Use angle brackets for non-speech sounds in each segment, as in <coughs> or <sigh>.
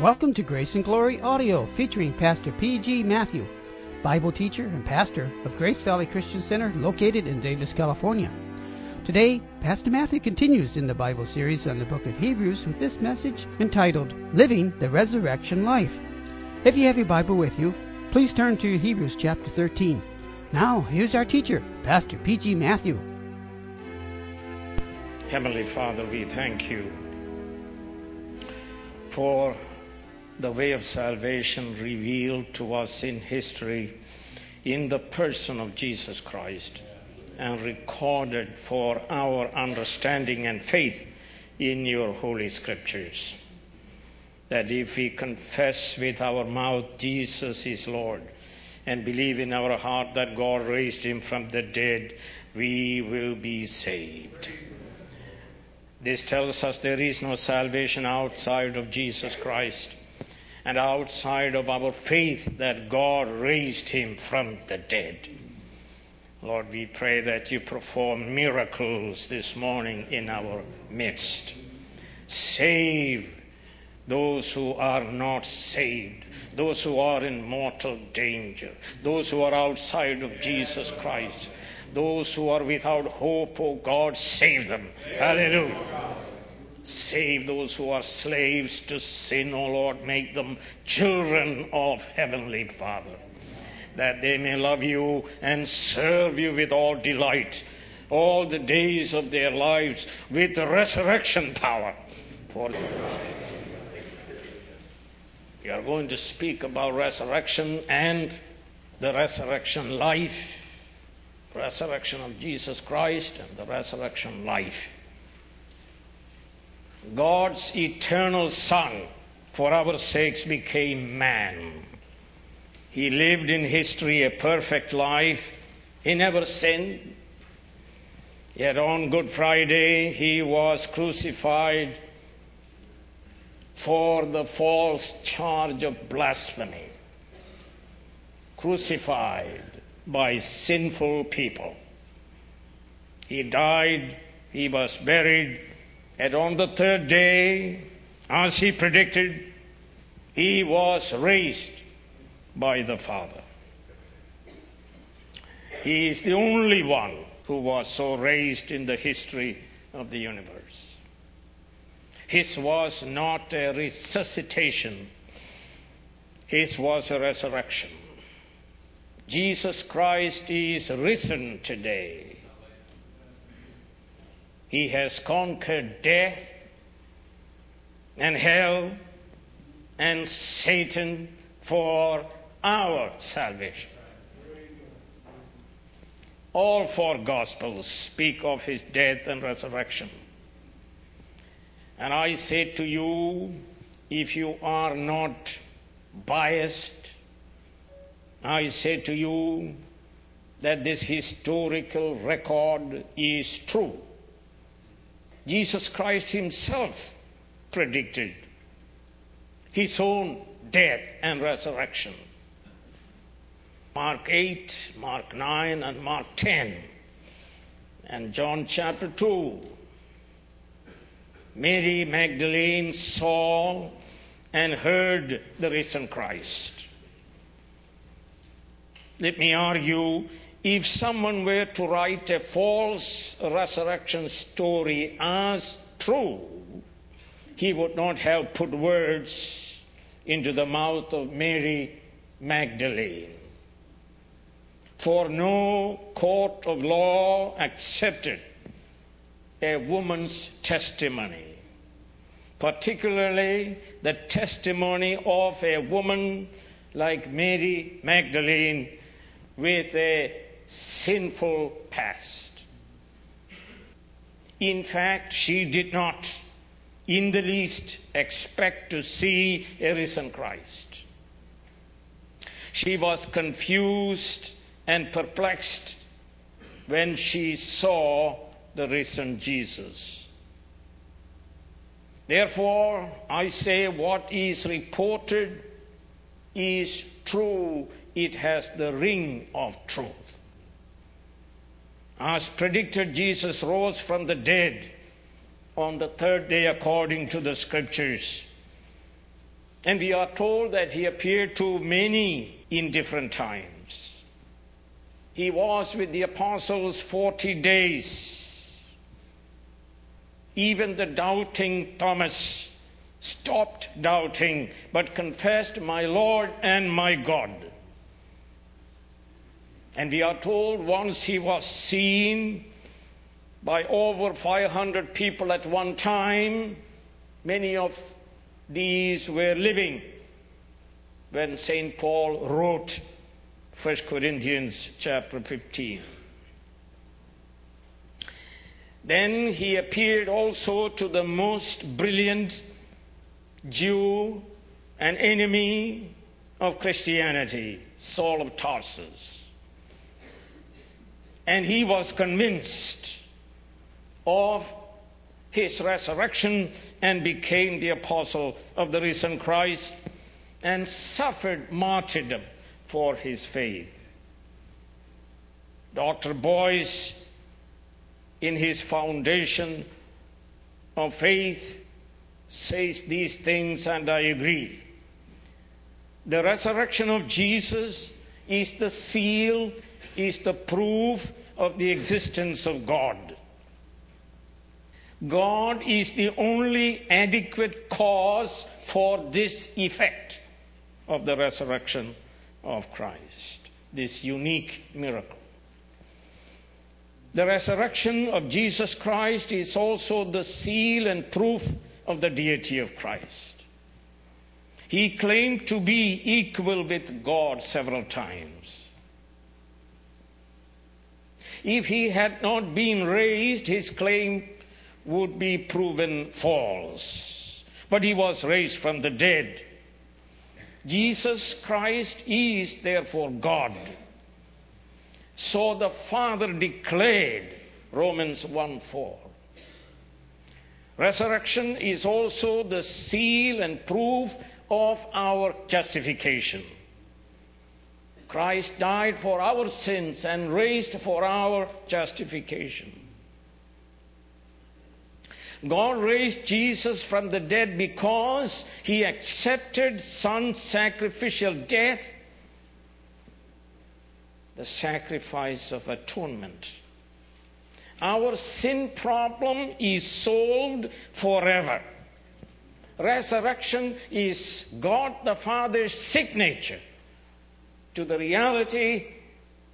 Welcome to Grace and Glory Audio featuring Pastor P.G. Matthew, Bible teacher and pastor of Grace Valley Christian Center located in Davis, California. Today, Pastor Matthew continues in the Bible series on the book of Hebrews with this message entitled Living the Resurrection Life. If you have your Bible with you, please turn to Hebrews chapter 13. Now, here's our teacher, Pastor P.G. Matthew. Heavenly Father, we thank you for the way of salvation revealed to us in history in the person of Jesus Christ and recorded for our understanding and faith in your holy scriptures. That if we confess with our mouth Jesus is Lord and believe in our heart that God raised him from the dead, we will be saved. This tells us there is no salvation outside of Jesus Christ and outside of our faith that God raised him from the dead. Lord, we pray that you perform miracles this morning in our midst. Save those who are not saved, those who are in mortal danger, those who are outside of Jesus Christ, those who are without hope, oh God, save them. Hallelujah. Save those who are slaves to sin, O Lord. Make them children of Heavenly Father, that they may love you and serve you with all delight all the days of their lives with resurrection power. For we are going to speak about resurrection and the resurrection life, resurrection of Jesus Christ and the resurrection life. God's eternal Son, for our sakes, became man. He lived in history a perfect life. He never sinned. Yet on Good Friday, he was crucified for the false charge of blasphemy. Crucified by sinful people. He died, he was buried, and on the third day, as he predicted, he was raised by the Father. He is the only one who was so raised in the history of the universe. His was not a resuscitation, his was a resurrection. Jesus Christ is risen today. He has conquered death and hell and Satan for our salvation. All four Gospels speak of his death and resurrection. And I say to you, if you are not biased, I say to you that this historical record is true. Jesus Christ himself predicted his own death and resurrection. Mark 8, Mark 9, and Mark 10, and John chapter 2. Mary Magdalene saw and heard the risen Christ. Let me argue if someone were to write a false resurrection story as true, he would not have put words into the mouth of Mary Magdalene. For no court of law accepted a woman's testimony, particularly the testimony of a woman like Mary Magdalene with a sinful past. In fact, she did not in the least expect to see a risen Christ. She was confused and perplexed when she saw the risen Jesus. Therefore, I say what is reported is true. It has the ring of truth. As predicted, Jesus rose from the dead on the third day according to the scriptures. And we are told that he appeared to many in different times. He was with the apostles 40 days. Even the doubting Thomas stopped doubting but confessed, My Lord and my God. And we are told once he was seen by over 500 people at one time, many of these were living when St. Paul wrote 1 Corinthians chapter 15. Then he appeared also to the most brilliant Jew and enemy of Christianity, Saul of Tarsus. And he was convinced of his resurrection and became the apostle of the risen Christ and suffered martyrdom for his faith. Dr. Boice, in his foundation of faith, says these things, and I agree. The resurrection of Jesus is the seal, is the proof of the existence of God. God is the only adequate cause for this effect of the resurrection of Christ, this unique miracle. The resurrection of Jesus Christ is also the seal and proof of the deity of Christ. He claimed to be equal with God several times. If he had not been raised, his claim would be proven false. But he was raised from the dead. Jesus Christ is therefore God. So the Father declared, Romans 1 4. Resurrection is also the seal and proof of our justification. Christ died for our sins and raised for our justification. God raised Jesus from the dead because he accepted Son's sacrificial death, the sacrifice of atonement. Our sin problem is solved forever. Resurrection is God the Father's signature to the reality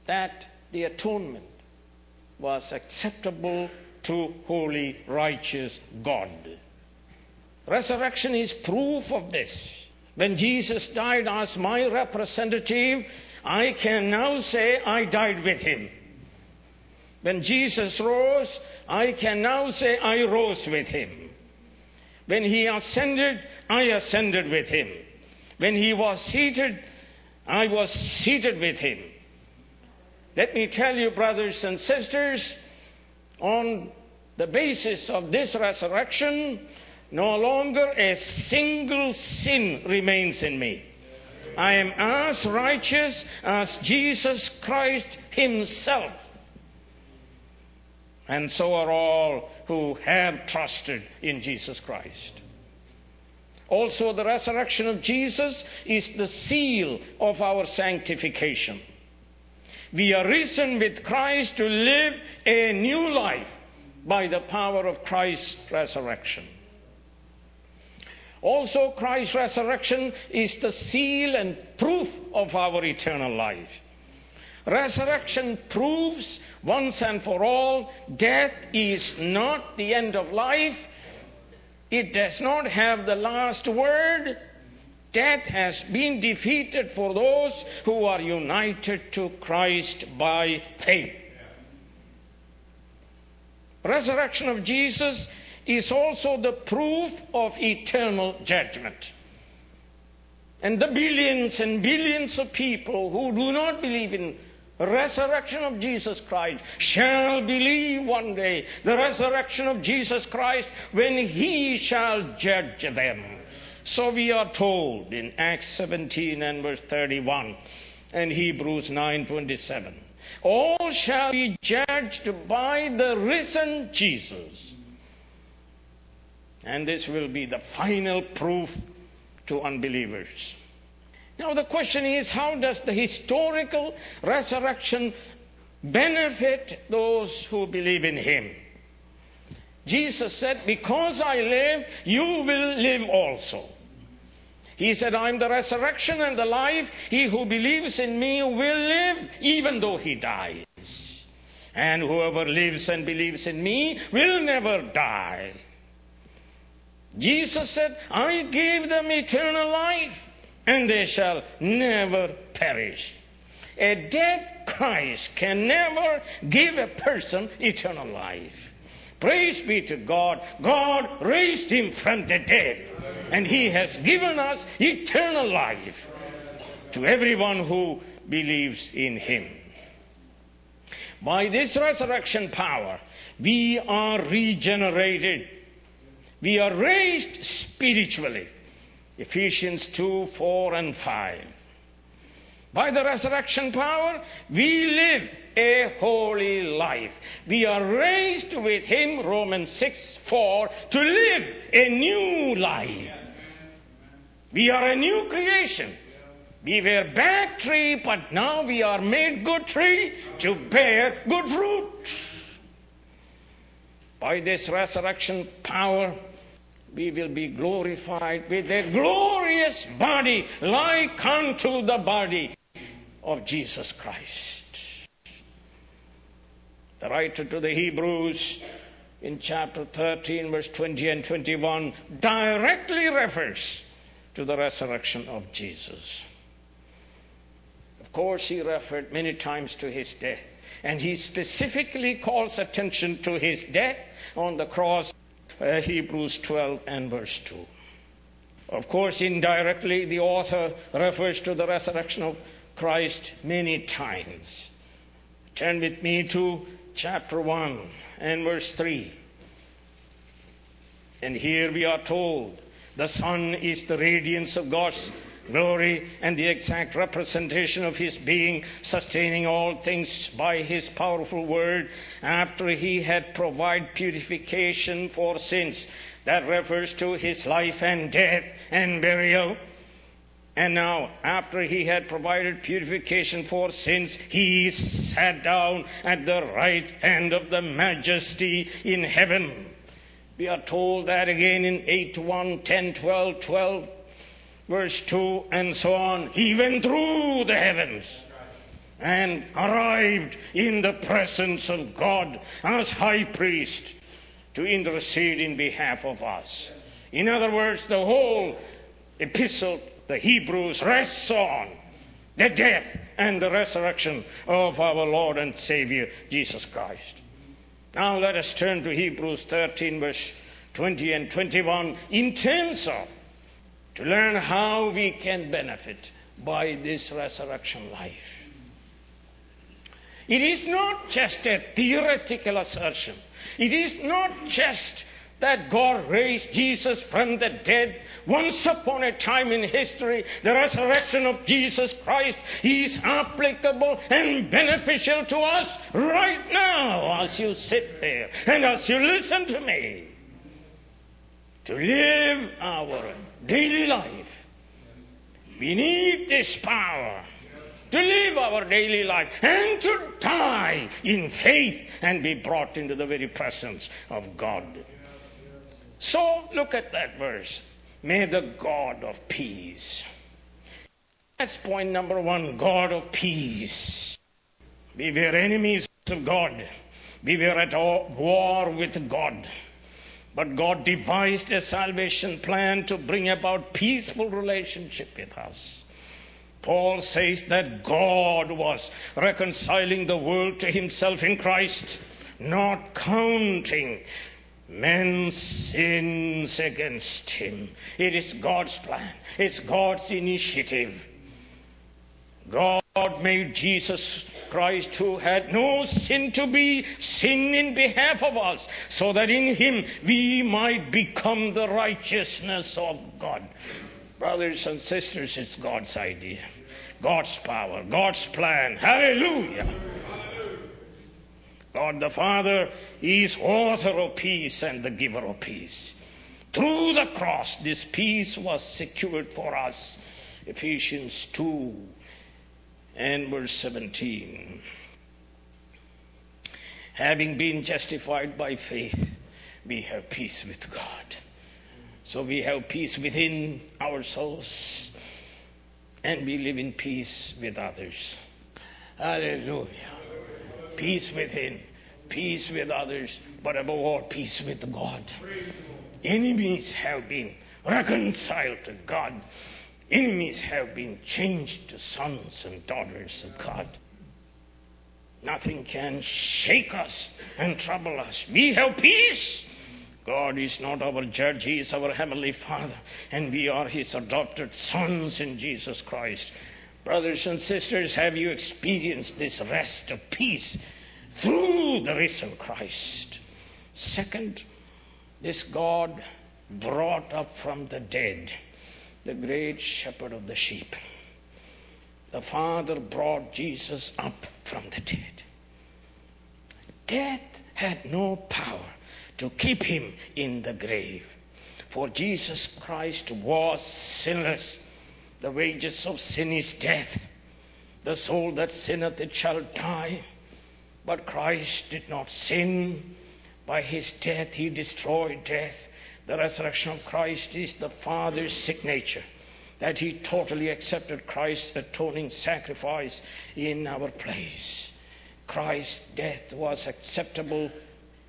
that the atonement was acceptable to holy, righteous God. Resurrection is proof of this. When Jesus died as my representative, I can now say I died with him. When Jesus rose, I can now say I rose with him. When he ascended, I ascended with him. When he was seated, I was seated with him. Let me tell you, brothers and sisters, on the basis of this resurrection, no longer a single sin remains in me. I am as righteous as Jesus Christ Himself. And so are all who have trusted in Jesus Christ. Also, the resurrection of Jesus is the seal of our sanctification. We are risen with Christ to live a new life by the power of Christ's resurrection. Also, Christ's resurrection is the seal and proof of our eternal life. Resurrection proves once and for all death is not the end of life. It does not have the last word. Death has been defeated for those who are united to Christ by faith. Resurrection of Jesus is also the proof of eternal judgment. And the billions and billions of people who do not believe in resurrection of Jesus Christ shall believe one day the resurrection of Jesus Christ when he shall judge them. So we are told in Acts 17 and verse 31 and Hebrews 9:27. All shall be judged by the risen Jesus. And this will be the final proof to unbelievers. Now, the question is how does the historical resurrection benefit those who believe in Him? Jesus said, Because I live, you will live also. He said, I'm the resurrection and the life. He who believes in me will live even though he dies. And whoever lives and believes in me will never die. Jesus said, I gave them eternal life and they shall never perish. A dead Christ can never give a person eternal life. Praise be to God. God raised him from the dead, and he has given us eternal life to everyone who believes in him. By this resurrection power, we are regenerated. We are raised spiritually. Ephesians 2 4 and 5. By the resurrection power, we live a holy life. We are raised with Him, Romans 6 4, to live a new life. We are a new creation. We were bad tree, but now we are made good tree to bear good fruit. By this resurrection power, we will be glorified with a glorious body like unto the body of Jesus Christ. The writer to the Hebrews in chapter 13, verse 20 and 21 directly refers to the resurrection of Jesus. Of course, he referred many times to his death, and he specifically calls attention to his death on the cross, uh, Hebrews 12 and verse 2. Of course, indirectly, the author refers to the resurrection of Christ many times. Turn with me to chapter 1 and verse 3. And here we are told the Son is the radiance of God's glory and the exact representation of His being, sustaining all things by His powerful word after He had provided purification for sins. That refers to His life and death and burial and now, after he had provided purification for sins, he sat down at the right hand of the majesty in heaven. We are told that again in 8 1, 10, 12, 12, verse 2, and so on. He went through the heavens and arrived in the presence of God as high priest to intercede in behalf of us. In other words, the whole epistle the Hebrews rests on the death and the resurrection of our Lord and Savior Jesus Christ. Now let us turn to Hebrews 13, verse 20 and 21 in terms of to learn how we can benefit by this resurrection life. It is not just a theoretical assertion. It is not just that God raised Jesus from the dead once upon a time in history, the resurrection of Jesus Christ is applicable and beneficial to us right now as you sit there and as you listen to me. To live our daily life, we need this power to live our daily life and to die in faith and be brought into the very presence of God. So look at that verse. May the God of peace. That's point number one God of peace. We were enemies of God. We were at war with God. But God devised a salvation plan to bring about peaceful relationship with us. Paul says that God was reconciling the world to himself in Christ, not counting men's sins against him. It is God's plan. It's God's initiative. God made Jesus Christ, who had no sin to be sin in behalf of us, so that in him we might become the righteousness of God. Brothers and sisters, it's God's idea, God's power, God's plan. Hallelujah. God the Father is author of peace and the giver of peace. Through the cross, this peace was secured for us. Ephesians 2 and verse 17. Having been justified by faith, we have peace with God. So we have peace within ourselves and we live in peace with others. Hallelujah. Peace within, peace with others, but above all, peace with God. Enemies have been reconciled to God. Enemies have been changed to sons and daughters of God. Nothing can shake us and trouble us. We have peace. God is not our judge, He is our Heavenly Father, and we are His adopted sons in Jesus Christ. Brothers and sisters, have you experienced this rest of peace through the risen Christ? Second, this God brought up from the dead the great shepherd of the sheep. The Father brought Jesus up from the dead. Death had no power to keep him in the grave. For Jesus Christ was sinless. The wages of sin is death. The soul that sinneth it shall die. But Christ did not sin. By his death he destroyed death. The resurrection of Christ is the Father's signature that he totally accepted Christ's atoning sacrifice in our place. Christ's death was acceptable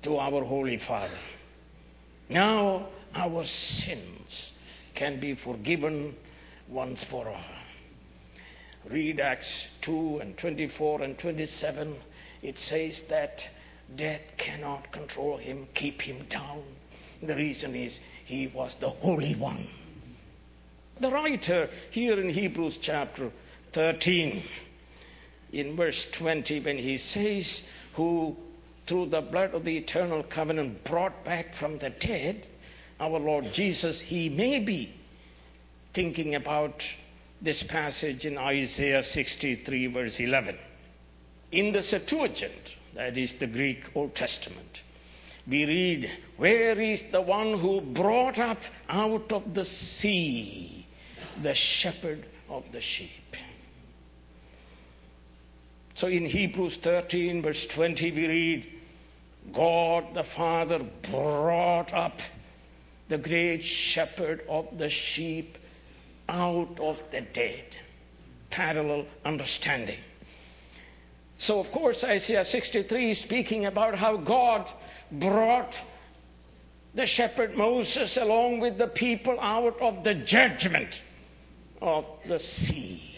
to our Holy Father. Now our sins can be forgiven once for all. Read Acts 2 and 24 and 27. It says that death cannot control him, keep him down. The reason is he was the Holy One. The writer here in Hebrews chapter 13, in verse 20, when he says, Who through the blood of the eternal covenant brought back from the dead our Lord Jesus, he may be thinking about this passage in Isaiah 63, verse 11. In the Septuagint, that is the Greek Old Testament, we read, Where is the one who brought up out of the sea the shepherd of the sheep? So in Hebrews 13, verse 20, we read, God the Father brought up the great shepherd of the sheep out of the dead. Parallel understanding. So, of course, Isaiah 63 is speaking about how God brought the shepherd Moses along with the people out of the judgment of the sea.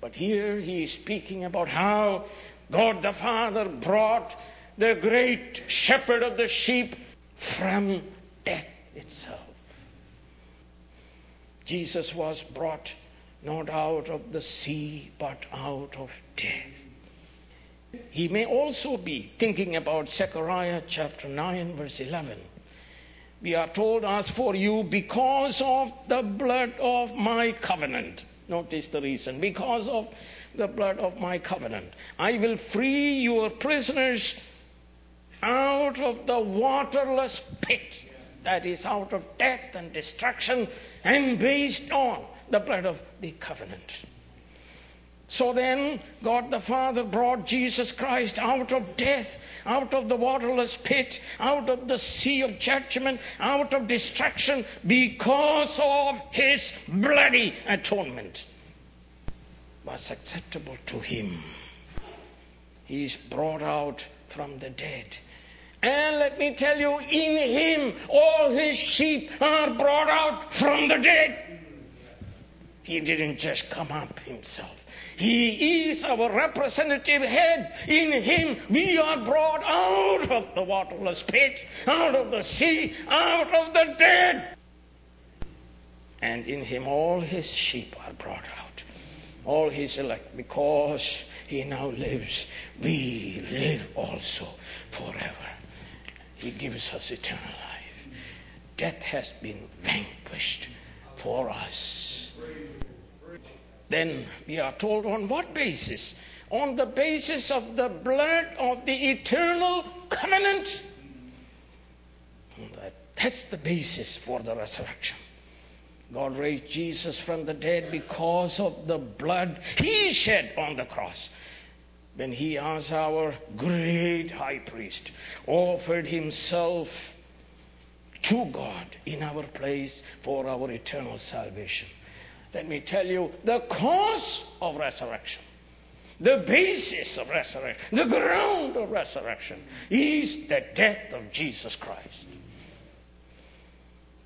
But here he is speaking about how God the Father brought the great shepherd of the sheep from death itself. Jesus was brought not out of the sea, but out of death. He may also be thinking about Zechariah chapter 9, verse 11. We are told, As for you, because of the blood of my covenant. Notice the reason. Because of the blood of my covenant. I will free your prisoners out of the waterless pit that is out of death and destruction and based on the blood of the covenant. So then, God the Father brought Jesus Christ out of death, out of the waterless pit, out of the sea of judgment, out of destruction because of his bloody atonement was acceptable to him. He is brought out from the dead. And let me tell you, in him all his sheep are brought out from the dead. He didn't just come up himself. He is our representative head. In him we are brought out of the waterless pit, out of the sea, out of the dead. And in him all his sheep are brought out all his elect, because he now lives, we live also forever. He gives us eternal life. Death has been vanquished for us. Then we are told on what basis? On the basis of the blood of the eternal covenant. That's the basis for the resurrection. God raised Jesus from the dead because of the blood he shed on the cross. When he, as our great high priest, offered himself to God in our place for our eternal salvation. Let me tell you the cause of resurrection, the basis of resurrection, the ground of resurrection is the death of Jesus Christ.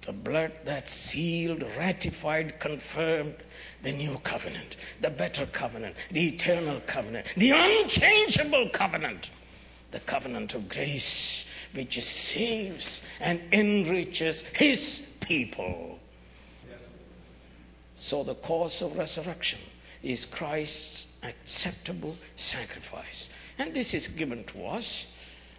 The blood that sealed, ratified, confirmed the new covenant, the better covenant, the eternal covenant, the unchangeable covenant, the covenant of grace which saves and enriches his people. So the cause of resurrection is Christ's acceptable sacrifice. And this is given to us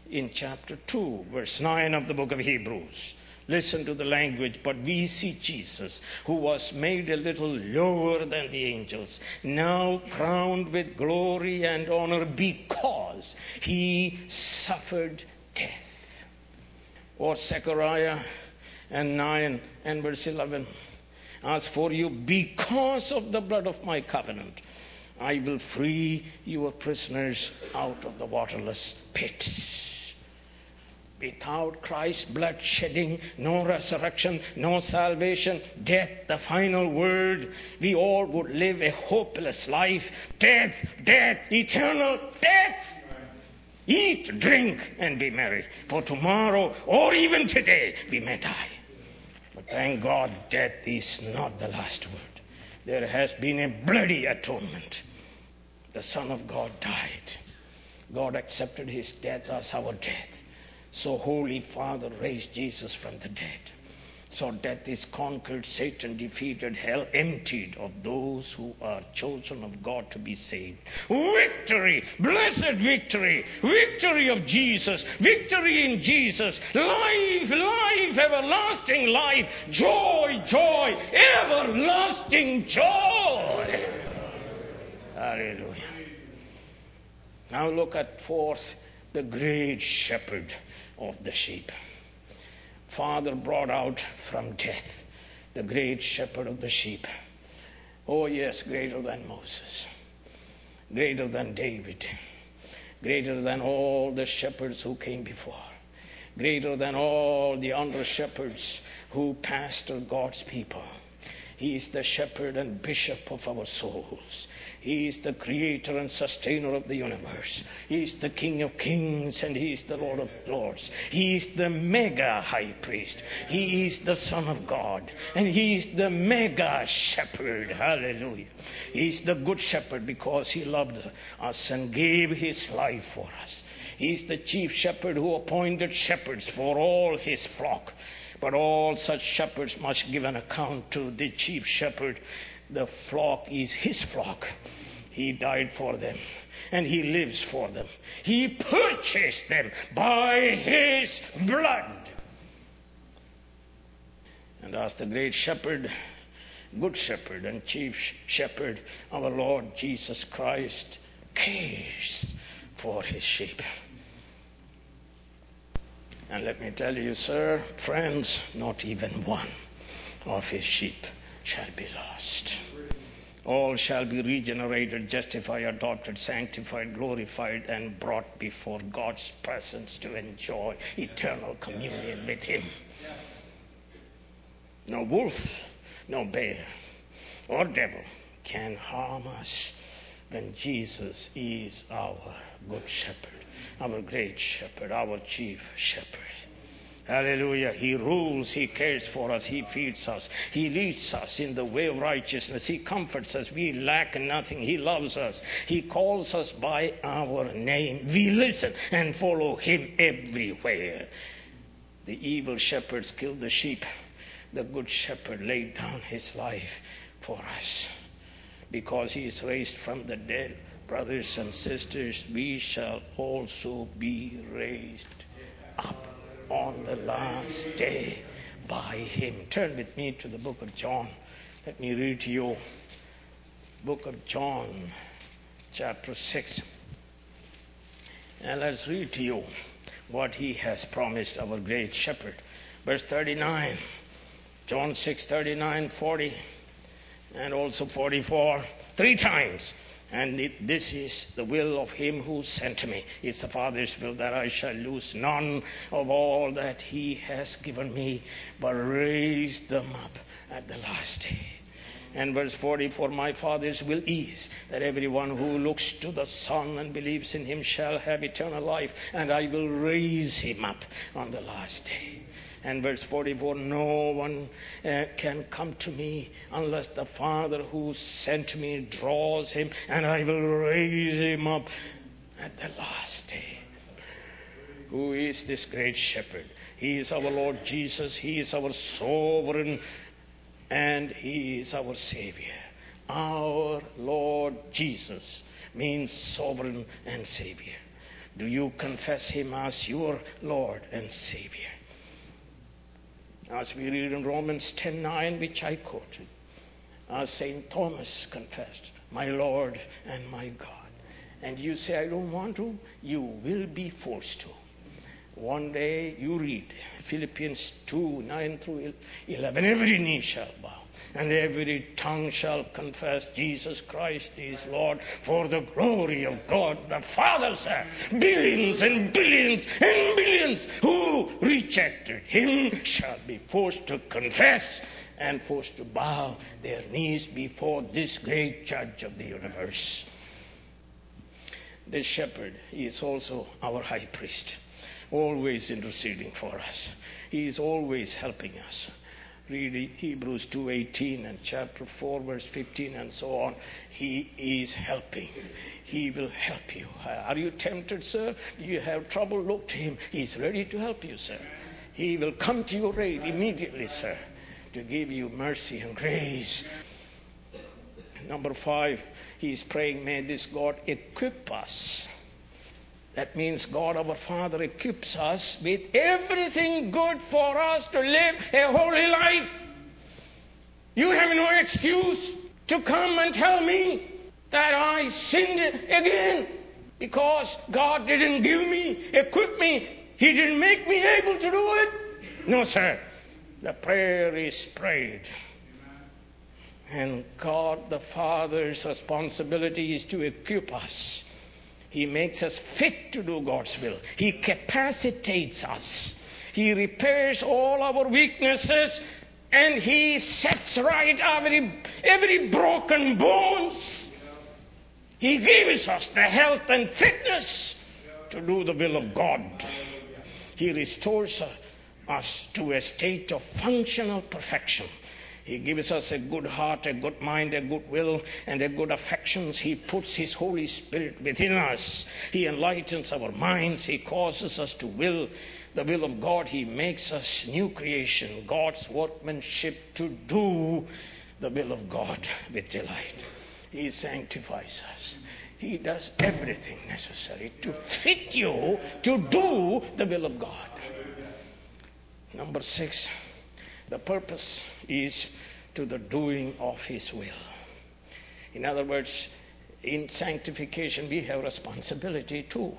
in chapter 2, verse 9 of the book of Hebrews. Listen to the language. But we see Jesus, who was made a little lower than the angels, now crowned with glory and honor because he suffered death or Zechariah and 9 and verse 11. As for you, because of the blood of my covenant, I will free your prisoners out of the waterless pit. Without Christ's blood shedding, no resurrection, no salvation, death, the final word, we all would live a hopeless life. Death, death, eternal death. Eat, drink, and be merry. For tomorrow, or even today, we may die. Thank God, death is not the last word. There has been a bloody atonement. The Son of God died. God accepted his death as our death. So, Holy Father raised Jesus from the dead. So death is conquered, Satan defeated, hell emptied of those who are chosen of God to be saved. Victory, blessed victory, victory of Jesus, victory in Jesus, life, life, everlasting life, joy, joy, everlasting joy. Hallelujah. Now look at fourth, the great shepherd of the sheep. Father brought out from death, the great shepherd of the sheep. Oh, yes, greater than Moses, greater than David, greater than all the shepherds who came before, greater than all the under shepherds who pastor God's people. He is the shepherd and bishop of our souls. He is the creator and sustainer of the universe. He is the King of kings and He is the Lord of lords. He is the mega high priest. He is the Son of God and He is the mega shepherd. Hallelujah. He is the good shepherd because He loved us and gave His life for us. He is the chief shepherd who appointed shepherds for all His flock. But all such shepherds must give an account to the chief shepherd the flock is his flock. He died for them and he lives for them. He purchased them by his blood. And as the great shepherd, good shepherd, and chief shepherd, our Lord Jesus Christ cares for his sheep. And let me tell you, sir, friends, not even one of his sheep shall be lost. All shall be regenerated, justified, adopted, sanctified, glorified, and brought before God's presence to enjoy eternal communion with Him. No wolf, no bear, or devil can harm us when Jesus is our good shepherd, our great shepherd, our chief shepherd. Hallelujah. He rules, He cares for us, He feeds us, He leads us in the way of righteousness, He comforts us. We lack nothing, He loves us, He calls us by our name. We listen and follow Him everywhere. The evil shepherds killed the sheep, the good shepherd laid down His life for us. Because He is raised from the dead, brothers and sisters, we shall also be raised on the last day by him. Turn with me to the book of John. Let me read to you. Book of John, chapter 6. And let's read to you what he has promised our great shepherd Verse 39, John 6, 39, 40, and also 44. Three times. And it, this is the will of him who sent me. It's the Father's will that I shall lose none of all that he has given me, but raise them up at the last day. And verse 40, for my Father's will is that everyone who looks to the Son and believes in him shall have eternal life, and I will raise him up on the last day. And verse 44 No one uh, can come to me unless the Father who sent me draws him, and I will raise him up at the last day. Who is this great shepherd? He is our Lord Jesus. He is our sovereign and He is our Savior. Our Lord Jesus means sovereign and Savior. Do you confess Him as your Lord and Savior? As we read in Romans 10:9, which I quoted, as St. Thomas confessed, My Lord and my God. And you say, I don't want to, you will be forced to. One day you read Philippians 2 9 through 11. Every knee shall bow and every tongue shall confess Jesus Christ is Lord for the glory of God the Father, sir. Billions and billions and billions who rejected him shall be forced to confess and forced to bow their knees before this great judge of the universe. The shepherd is also our high priest, always interceding for us. He is always helping us read Hebrews 2:18 and chapter 4 verse 15 and so on. He is helping. He will help you. Are you tempted sir? Do you have trouble? Look to him. He's ready to help you sir. He will come to your aid immediately sir to give you mercy and grace. Number 5 he is praying may this god equip us that means God our Father equips us with everything good for us to live a holy life. You have no excuse to come and tell me that I sinned again because God didn't give me, equip me, He didn't make me able to do it. No, sir. The prayer is prayed. And God the Father's responsibility is to equip us he makes us fit to do God's will. He capacitates us. He repairs all our weaknesses and He sets right every, every broken bones. He gives us the health and fitness to do the will of God. He restores us to a state of functional perfection. He gives us a good heart, a good mind, a good will, and a good affections. He puts His Holy Spirit within us. He enlightens our minds. He causes us to will the will of God. He makes us new creation, God's workmanship to do the will of God with delight. He sanctifies us. He does everything necessary to fit you to do the will of God. Number six, the purpose is to the doing of His will. In other words, in sanctification, we have responsibility too.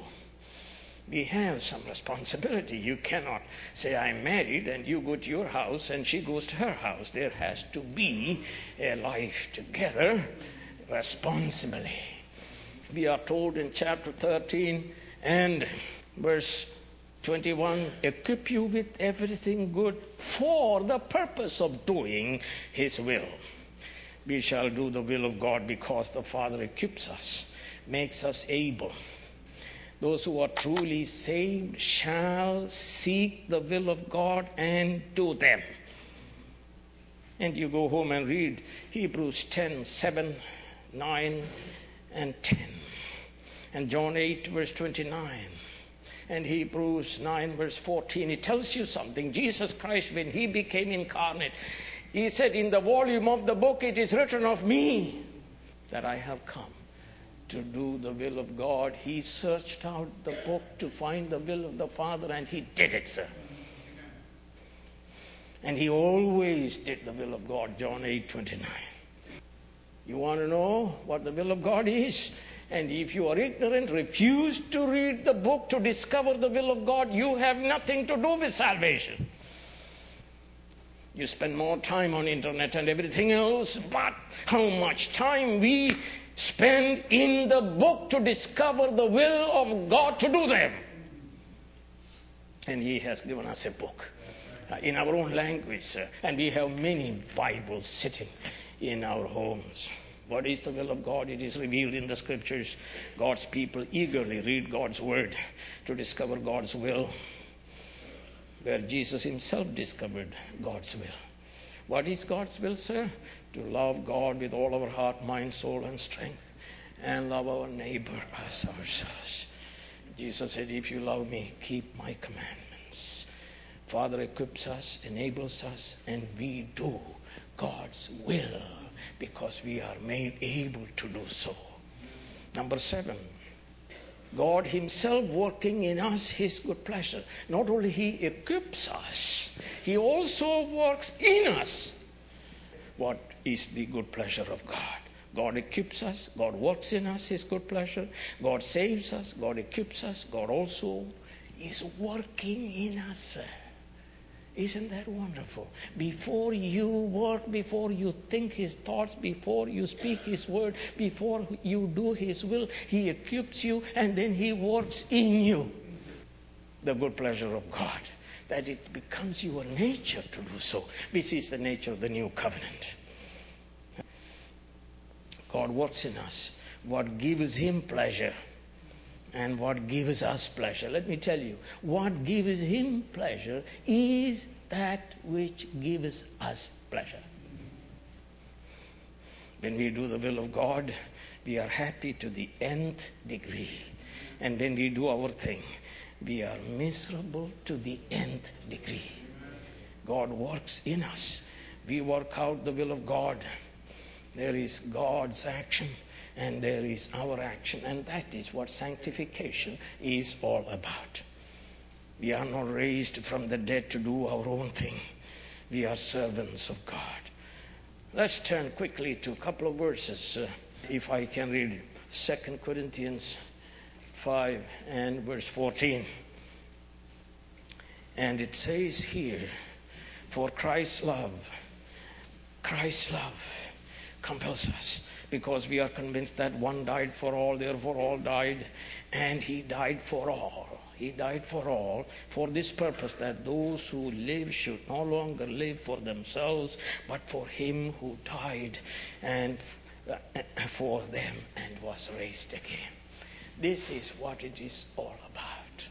We have some responsibility. You cannot say, I'm married, and you go to your house and she goes to her house. There has to be a life together responsibly. We are told in chapter 13 and verse 21 equip you with everything good for the purpose of doing his will. We shall do the will of god because the father equips us makes us able. Those who are truly saved shall seek the will of god and do them. And you go home and read hebrews 10 7 9 and 10 and john 8 verse 29 and Hebrews 9, verse 14. It tells you something. Jesus Christ, when he became incarnate, he said, In the volume of the book, it is written of me that I have come to do the will of God. He searched out the book to find the will of the Father, and he did it, sir. And he always did the will of God, John 8 29. You want to know what the will of God is? And if you are ignorant, refuse to read the book to discover the will of God, you have nothing to do with salvation. You spend more time on internet and everything else, but how much time we spend in the book to discover the will of God to do them. And He has given us a book uh, in our own language, uh, and we have many Bibles sitting in our homes. What is the will of God? It is revealed in the scriptures. God's people eagerly read God's word to discover God's will, where Jesus himself discovered God's will. What is God's will, sir? To love God with all our heart, mind, soul, and strength, and love our neighbor as ourselves. Jesus said, If you love me, keep my commandments. Father equips us, enables us, and we do God's will because we are made able to do so. Number seven, God Himself working in us His good pleasure. Not only He equips us, He also works in us. What is the good pleasure of God? God equips us, God works in us His good pleasure, God saves us, God equips us, God also is working in us. Isn't that wonderful? Before you work, before you think His thoughts, before you speak His word, before you do His will, He equips you and then He works in you. The good pleasure of God. That it becomes your nature to do so. This is the nature of the new covenant. God works in us. What gives Him pleasure and what gives us pleasure. Let me tell you, what gives him pleasure is that which gives us pleasure. When we do the will of God, we are happy to the nth degree. And when we do our thing, we are miserable to the nth degree. God works in us. We work out the will of God. There is God's action and there is our action. And that is what sanctification is all about. We are not raised from the dead to do our own thing, we are servants of God. Let's turn quickly to a couple of verses. Uh, if I can read 2 Corinthians 5 and verse 14. And it says here, For Christ's love, Christ's love compels us because we are convinced that one died for all, therefore all died, and he died for all. He died for all, for this purpose that those who live should no longer live for themselves, but for him who died and uh, <coughs> for them and was raised again. This is what it is all about.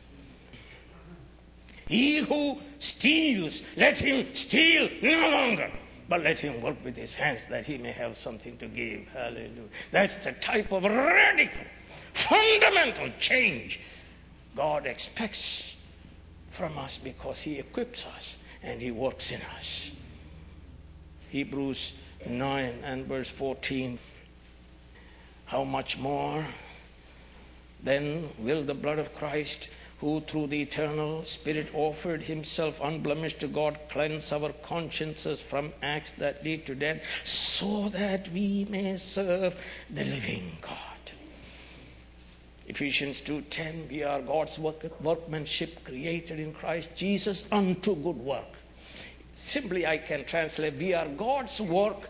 He who steals, let him steal no longer but let him work with his hands that he may have something to give. Hallelujah. That's the type of radical, fundamental change God expects from us because he equips us and he works in us. Hebrews 9 and verse 14. How much more then will the blood of Christ who through the eternal Spirit offered himself unblemished to God, cleanse our consciences from acts that lead to death, so that we may serve the living God. Ephesians 2:10 we are God's work, workmanship created in Christ Jesus unto good work. Simply I can translate we are God's work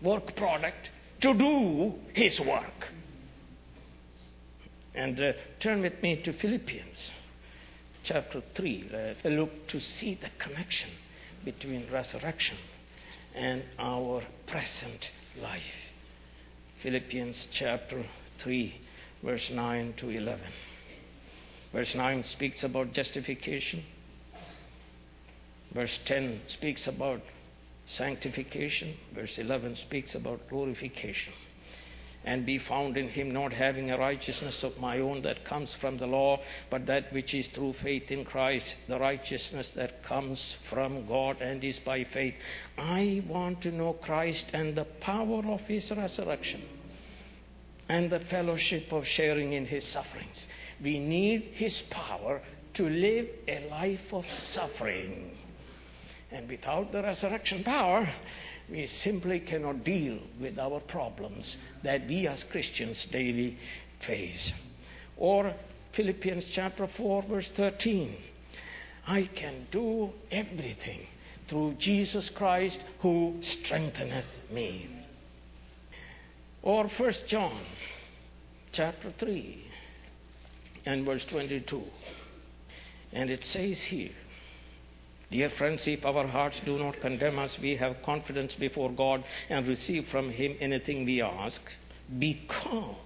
work product to do his work. And uh, turn with me to Philippians chapter 3. Uh, look to see the connection between resurrection and our present life. Philippians chapter 3, verse 9 to 11. Verse 9 speaks about justification. Verse 10 speaks about sanctification. Verse 11 speaks about glorification and be found in him, not having a righteousness of my own that comes from the law, but that which is through faith in Christ, the righteousness that comes from God and is by faith. I want to know Christ and the power of his resurrection and the fellowship of sharing in his sufferings. We need his power to live a life of suffering. And without the resurrection power, we simply cannot deal with our problems that we as Christians daily face. Or Philippians chapter 4, verse 13. I can do everything through Jesus Christ who strengtheneth me. Or 1 John chapter 3 and verse 22. And it says here, Dear friends, if our hearts do not condemn us, we have confidence before God and receive from Him anything we ask because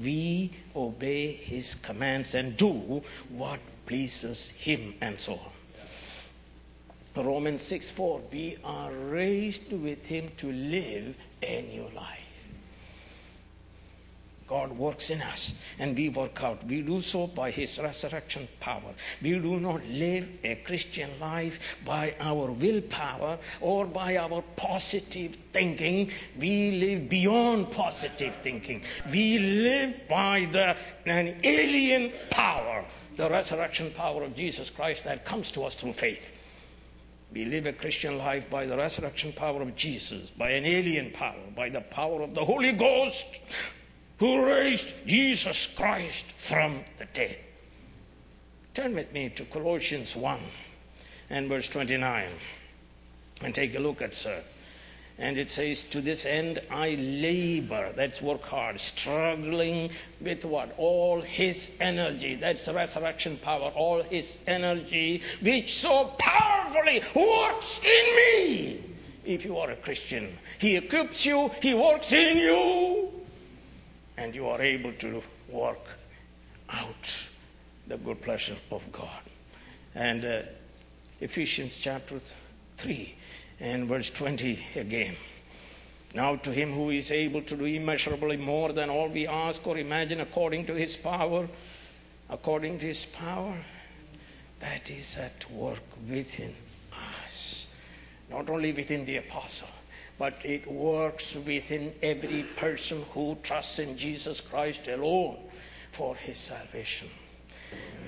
we obey His commands and do what pleases Him and so on. Romans 6 4, we are raised with Him to live a new life. God works in us and we work out. We do so by His resurrection power. We do not live a Christian life by our willpower or by our positive thinking. We live beyond positive thinking. We live by the, an alien power, the resurrection power of Jesus Christ that comes to us through faith. We live a Christian life by the resurrection power of Jesus, by an alien power, by the power of the Holy Ghost who raised Jesus Christ from the dead. Turn with me to Colossians 1 and verse 29 and take a look at sir. And it says, To this end I labor, that's work hard, struggling with what? All his energy, that's resurrection power, all his energy, which so powerfully works in me. If you are a Christian, he equips you, he works in you and you are able to work out the good pleasure of God. And uh, Ephesians chapter 3 and verse 20 again. Now to him who is able to do immeasurably more than all we ask or imagine according to his power, according to his power, that is at work within us. Not only within the apostle, but it works within every person who trusts in Jesus Christ alone for his salvation.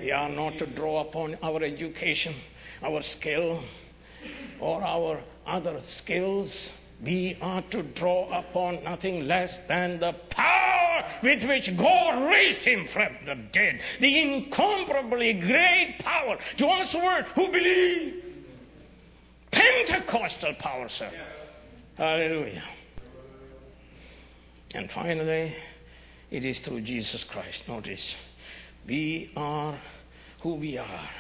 We are not to draw upon our education, our skill, or our other skills. We are to draw upon nothing less than the power with which God raised him from the dead. The incomparably great power to us who believe. Pentecostal power, sir. Hallelujah. And finally, it is through Jesus Christ. Notice, we are who we are,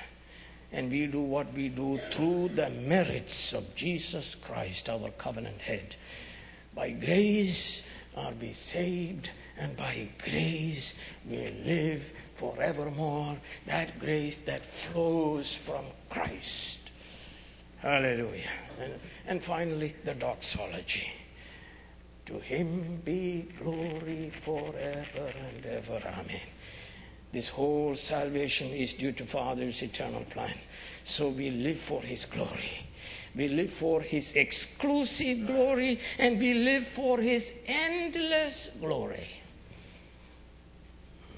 and we do what we do through the merits of Jesus Christ, our covenant head. By grace are we saved, and by grace we live forevermore. That grace that flows from Christ. Hallelujah. And, and finally, the doxology. To him be glory forever and ever. Amen. This whole salvation is due to Father's eternal plan. So we live for his glory. We live for his exclusive glory and we live for his endless glory.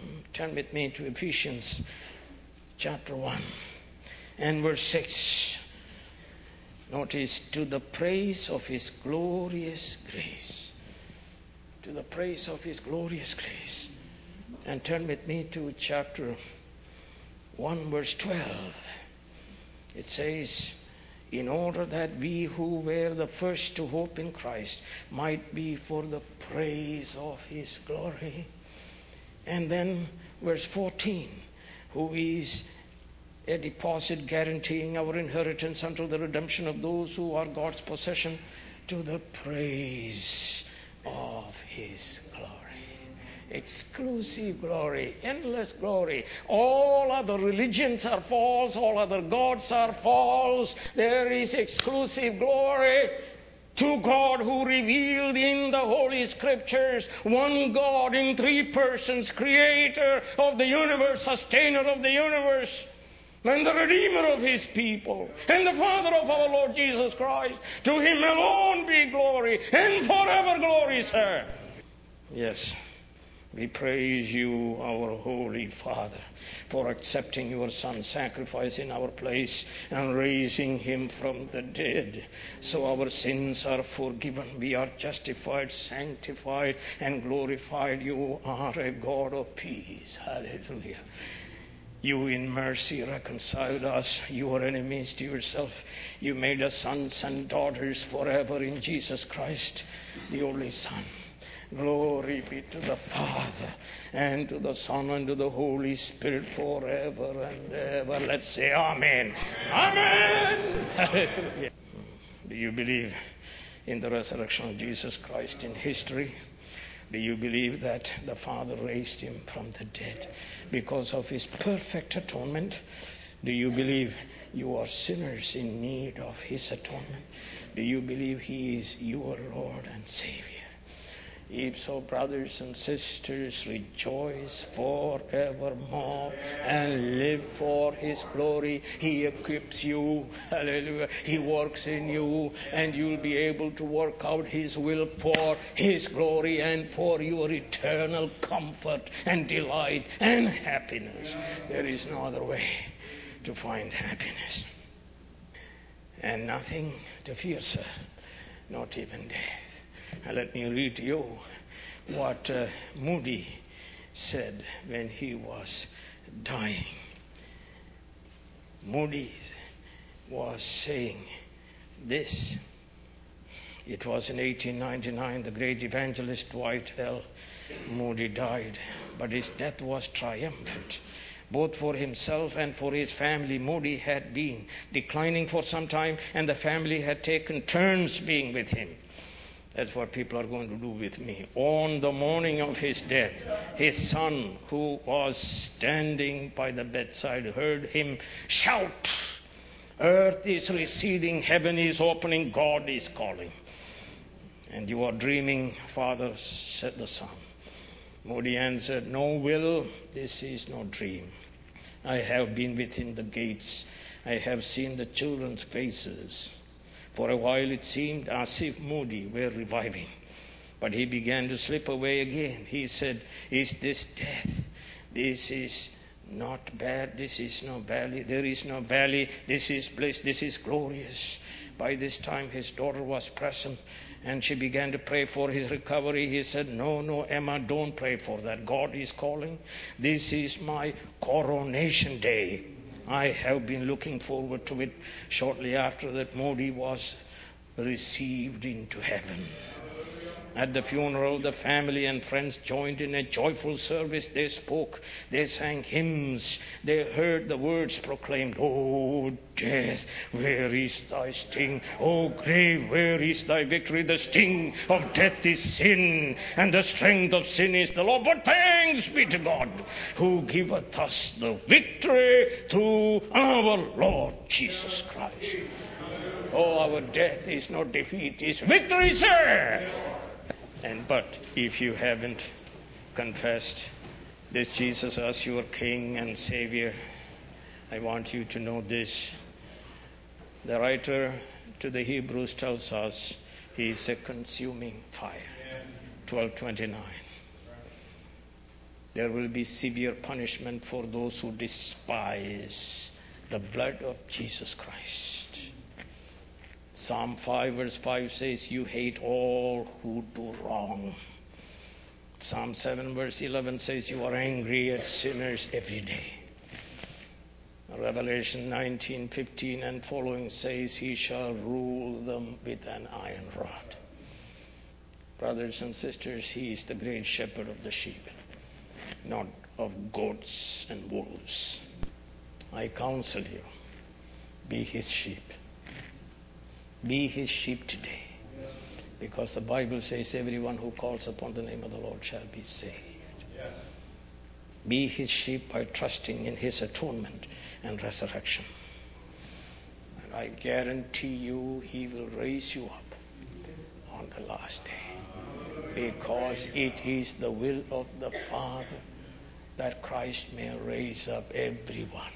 Hmm, turn with me to Ephesians chapter 1 and verse 6. Notice, to the praise of His glorious grace. To the praise of His glorious grace. And turn with me to chapter 1, verse 12. It says, in order that we who were the first to hope in Christ might be for the praise of His glory. And then verse 14, who is a deposit guaranteeing our inheritance until the redemption of those who are God's possession to the praise of His glory. Exclusive glory, endless glory. All other religions are false, all other gods are false. There is exclusive glory to God who revealed in the Holy Scriptures one God in three persons, creator of the universe, sustainer of the universe and the Redeemer of His people, and the Father of our Lord Jesus Christ. To Him alone be glory, and forever glory, sir. Yes, we praise you, our Holy Father, for accepting your Son's sacrifice in our place and raising Him from the dead. So our sins are forgiven. We are justified, sanctified, and glorified. You are a God of peace. Hallelujah. You in mercy reconciled us, your enemies to yourself. You made us sons and daughters forever in Jesus Christ, the only Son. Glory be to the Father and to the Son and to the Holy Spirit forever and ever. Let's say Amen. Amen. <laughs> Do you believe in the resurrection of Jesus Christ in history? Do you believe that the Father raised him from the dead because of his perfect atonement? Do you believe you are sinners in need of his atonement? Do you believe he is your Lord and Savior? If so, brothers and sisters, rejoice forevermore and live for His glory. He equips you, hallelujah. He works in you, and you'll be able to work out His will for His glory and for your eternal comfort and delight and happiness. There is no other way to find happiness. And nothing to fear, sir, not even death. Let me read to you what uh, Moody said when he was dying. Moody was saying this. It was in 1899 the great evangelist Dwight L. Moody died, but his death was triumphant. Both for himself and for his family, Moody had been declining for some time, and the family had taken turns being with him. That's what people are going to do with me. On the morning of his death, his son, who was standing by the bedside, heard him shout, Earth is receding, heaven is opening, God is calling. And you are dreaming, Father, said the son. Moody answered, No, Will, this is no dream. I have been within the gates. I have seen the children's faces. For a while it seemed as if Moody were reviving. But he began to slip away again. He said, Is this death? This is not bad. This is no valley. There is no valley. This is bliss. This is glorious. By this time, his daughter was present and she began to pray for his recovery. He said, No, no, Emma, don't pray for that. God is calling. This is my coronation day. I have been looking forward to it shortly after that Moody was received into heaven. At the funeral, the family and friends joined in a joyful service. They spoke, they sang hymns, they heard the words proclaimed, Oh, death, where is thy sting? Oh, grave, where is thy victory? The sting of death is sin, and the strength of sin is the law. But thanks be to God, who giveth us the victory through our Lord Jesus Christ. Oh, our death is not defeat, it's victory, sir. And but if you haven't confessed this Jesus as your King and Savior, I want you to know this. The writer to the Hebrews tells us he is a consuming fire. 1229. There will be severe punishment for those who despise the blood of Jesus Christ. Psalm 5, verse 5 says, You hate all who do wrong. Psalm 7, verse 11 says, You are angry at sinners every day. Revelation 19, 15 and following says, He shall rule them with an iron rod. Brothers and sisters, He is the great shepherd of the sheep, not of goats and wolves. I counsel you, be His sheep. Be his sheep today. Because the Bible says everyone who calls upon the name of the Lord shall be saved. Be his sheep by trusting in his atonement and resurrection. And I guarantee you he will raise you up on the last day. Because it is the will of the Father that Christ may raise up everyone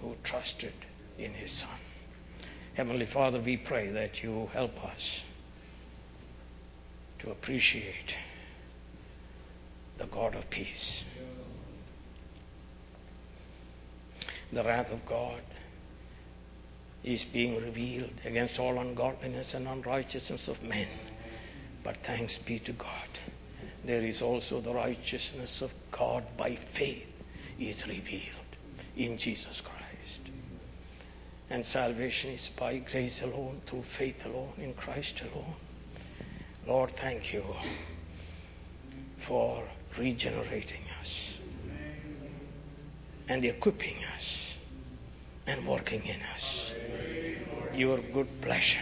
who trusted in his Son. Heavenly Father, we pray that you help us to appreciate the God of peace. The wrath of God is being revealed against all ungodliness and unrighteousness of men. But thanks be to God, there is also the righteousness of God by faith is revealed in Jesus Christ. And salvation is by grace alone, through faith alone, in Christ alone. Lord, thank you for regenerating us and equipping us and working in us. Your good pleasure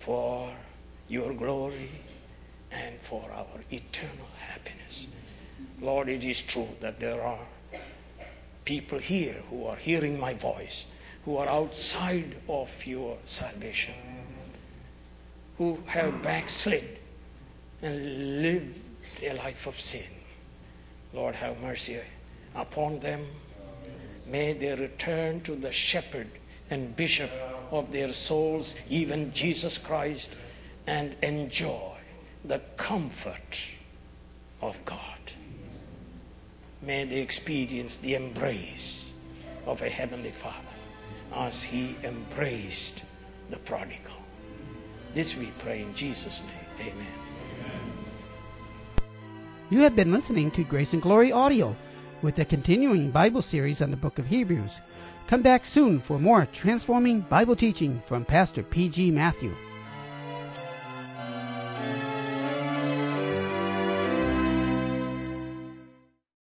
for your glory and for our eternal happiness. Lord, it is true that there are people here who are hearing my voice, who are outside of your salvation, who have backslid and lived a life of sin. Lord, have mercy upon them. May they return to the shepherd and bishop of their souls, even Jesus Christ, and enjoy the comfort of God. May they experience the embrace of a heavenly Father as he embraced the prodigal. This we pray in Jesus' name. Amen. You have been listening to Grace and Glory Audio with the continuing Bible series on the book of Hebrews. Come back soon for more transforming Bible teaching from Pastor P.G. Mathew.